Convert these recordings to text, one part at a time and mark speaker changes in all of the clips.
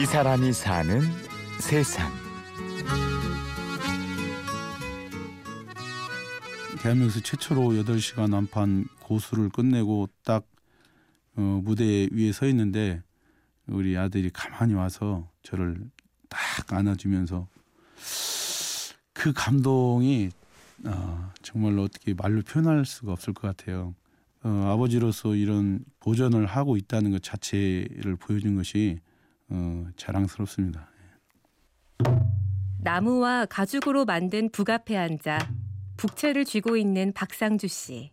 Speaker 1: 이 사람이 사는 세상.
Speaker 2: 대한민국에서 최초로 8시간 완판 고수를 끝내고 딱 어, 무대 위에 서 있는데 우리 아들이 가만히 와서 저를 딱 안아주면서 그 감동이 어, 정말로 어떻게 말로 표현할 수가 없을 것 같아요. 어, 아버지로서 이런 보전을 하고 있다는 것 자체를 보여준 것이 어, 자랑스럽습니다.
Speaker 3: 나무와 가죽으로 만든 북 앞에 앉아 북채를 쥐고 있는 박상주 씨.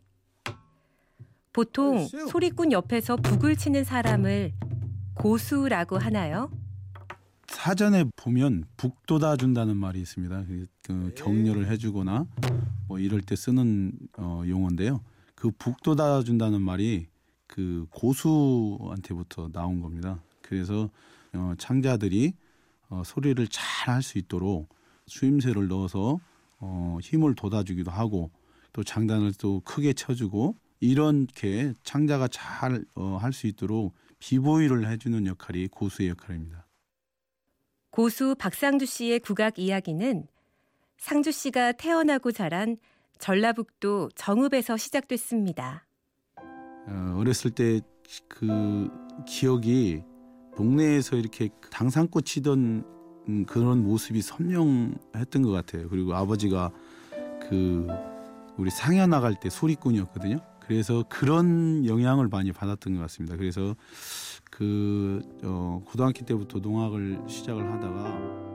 Speaker 3: 보통 소리꾼 옆에서 북을 치는 사람을 고수라고 하나요?
Speaker 2: 사전에 보면 북돋아 준다는 말이 있습니다. 그, 그 격려를 해주거나 뭐 이럴 때 쓰는 어, 용어인데요. 그 북돋아 준다는 말이 그 고수한테부터 나온 겁니다. 그래서 어, 창자들이 어, 소리를 잘 할 수 있도록 수임새를 넣어서 어, 힘을 돋아주기도 하고 또 장단을 또 크게 쳐주고 이렇게 창자가 잘 할수 있도록 비보이를 해주는 역할이 고수의 역할입니다.
Speaker 3: 고수 박상주 씨의 국악 이야기는 상주 씨가 태어나고 자란 전라북도 정읍에서 시작됐습니다.
Speaker 2: 어, 어렸을 때 그 기억이 동네에서 이렇게 당상꽃 치던 음, 그런 모습이 선명했던 것 같아요. 그리고 아버지가 그 우리 상여 나갈 때 소리꾼이었거든요. 그래서 그런 영향을 많이 받았던 것 같습니다. 그래서 그 어, 고등학교 때부터 농악을 시작을 하다가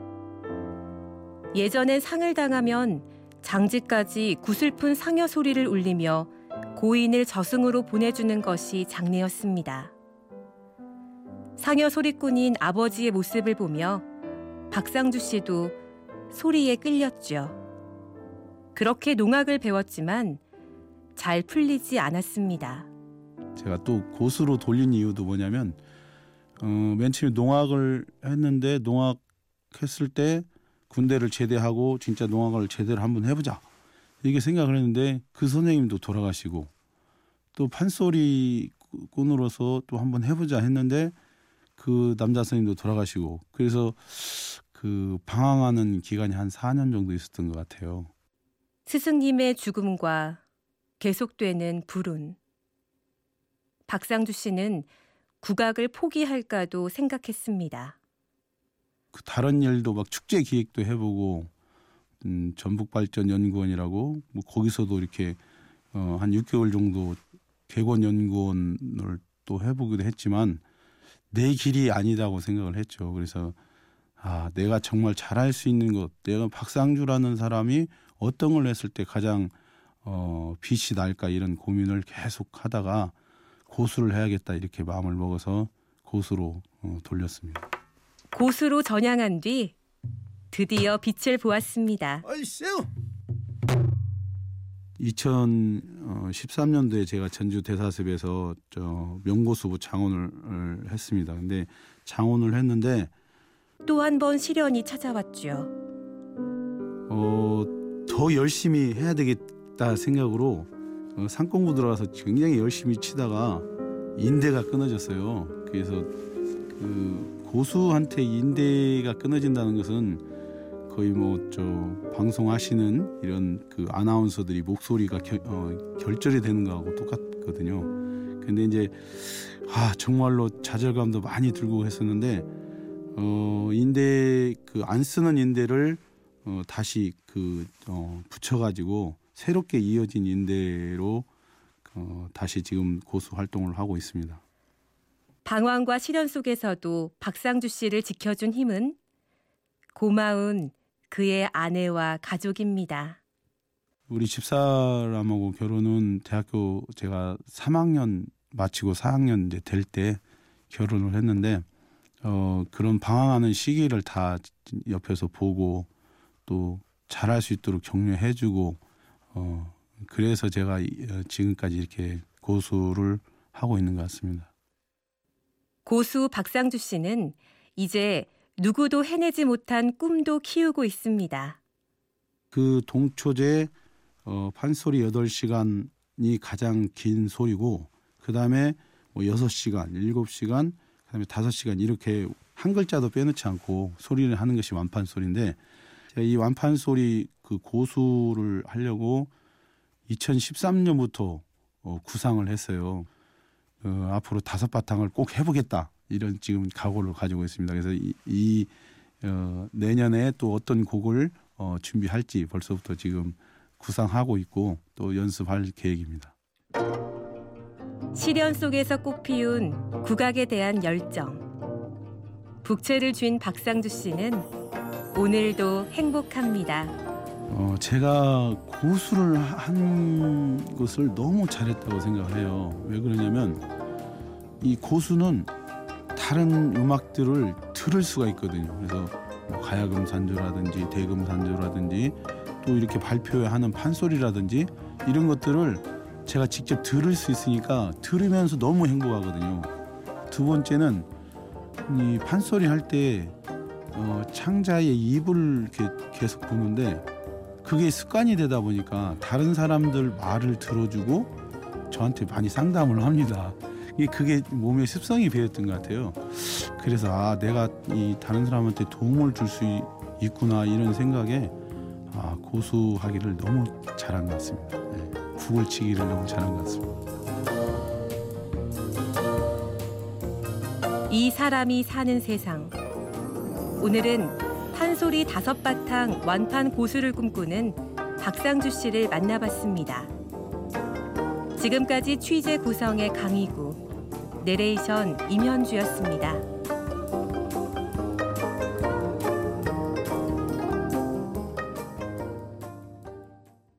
Speaker 3: 예전엔 상을 당하면 장지까지 구슬픈 상여 소리를 울리며 고인을 저승으로 보내주는 것이 장례였습니다. 상여 소리꾼인 아버지의 모습을 보며 박상주 씨도 소리에 끌렸죠. 그렇게 농악을 배웠지만 잘 풀리지 않았습니다.
Speaker 2: 제가 또 고수로 돌린 이유도 뭐냐면 어, 맨 처음에 농악을 했는데 농악 했을 때 군대를 제대하고 진짜 농악을 제대로 한번 해보자 이렇게 생각을 했는데 그 선생님도 돌아가시고 또 판소리꾼으로서 또 한번 해보자 했는데 그 남자 선생님도 돌아가시고 그래서 그 방황하는 기간이 한 4년 정도 있었던 것 같아요.
Speaker 3: 스승님의 죽음과 계속되는 불운. 박상주 씨는 국악을 포기할까도 생각했습니다.
Speaker 2: 그 다른 일도 막 축제 기획도 해보고 음, 전북발전연구원이라고 뭐 거기서도 이렇게 어, 한 6개월 정도 개원 연구원을 또 해보기도 했지만 내 길이 아니다고 생각을 했죠. 그래서 아 내가 정말 잘할 수 있는 것, 내가 박상주라는 사람이 어떤 걸 했을 때 가장 어, 빛이 날까 이런 고민을 계속 하다가 고수를 해야겠다 이렇게 마음을 먹어서 고수로 어, 돌렸습니다.
Speaker 3: 고수로 전향한 뒤 드디어 빛을 보았습니다.
Speaker 2: 2013년도에 제가 전주 대사습에서 저 명고수부 장원을 했습니다. 근데 장원을 했는데
Speaker 3: 또 한 번 시련이 찾아왔죠.
Speaker 2: 어, 더 열심히 해야 되겠다 생각으로 어, 상권구 들어가서 굉장히 열심히 치다가 인대가 끊어졌어요. 그래서 그 고수한테 인대가 끊어진다는 것은 거의 뭐 저 방송하시는 이런 그 아나운서들이 목소리가 겨, 어, 결절이 되는 거하고 똑같거든요. 근데 이제 아 정말로 좌절감도 많이 들고 했었는데 어 인대 그 안 쓰는 인대를 어 다시 그 어, 붙여 가지고 새롭게 이어진 인대로 어, 다시 지금 고수 활동을 하고 있습니다.
Speaker 3: 방황과 시련 속에서도 박상주 씨를 지켜준 힘은 고마운 그의 아내와 가족입니다.
Speaker 2: 우리 집사람하고 결혼은 대학교 제가 3학년 마치고 4학년 이제 될 때 결혼을 했는데 어 그런 방황하는 시기를 다 옆에서 보고 또 잘할 수 있도록 격려해주고 어 그래서 제가 어, 지금까지 이렇게 고수를 하고 있는 것 같습니다.
Speaker 3: 고수 박상주 씨는 이제 누구도 해내지 못한 꿈도 키우고 있습니다.
Speaker 2: 그 동초제 어, 판소리 8시간이 가장 긴 소리고 그다음에 뭐 6시간, 7시간, 그다음에 5시간 이렇게 한 글자도 빼놓지 않고 소리를 하는 것이 완판 소리인데 제가 이 완판 소리 그 고수를 하려고 2013년부터 어, 구상을 했어요. 어, 앞으로 다섯 바탕을 꼭 해보겠다 이런 지금 각오를 가지고 있습니다. 그래서 이, 이 어, 내년에 또 어떤 곡을 어, 준비할지 벌써부터 지금 구상하고 있고 또 연습할 계획입니다.
Speaker 3: 시련 속에서 꽃 피운 국악에 대한 열정. 북채를 쥔 박상주 씨는 오늘도 행복합니다.
Speaker 2: 어, 제가 고수를 한 것을 너무 잘했다고 생각을 해요. 왜 그러냐면 이 고수는 다른 음악들을 들을 수가 있거든요. 그래서 뭐 가야금 산조라든지 대금 산조라든지 또 이렇게 발표하는 판소리라든지 이런 것들을 제가 직접 들을 수 있으니까 들으면서 너무 행복하거든요. 두 번째는 이 판소리 할때 어, 창자의 입을 이렇게 계속 보는데 그게 습관이 되다 보니까 다른 사람들 말을 들어주고 저한테 많이 상담을 합니다. 그게 몸에 습성이 배었던 것 같아요. 그래서 아 내가 이 다른 사람한테 도움을 줄 수 있구나 이런 생각에 아 고수하기를 너무 잘한 것 같습니다. 네. 국을 치기를 너무 잘한 것 같습니다.
Speaker 3: 이 사람이 사는 세상. 오늘은 판소리 다섯 바탕 완판 고수를 꿈꾸는 박상주 씨를 만나봤습니다. 지금까지 취재 구성의 강희구, 내레이션 임현주였습니다.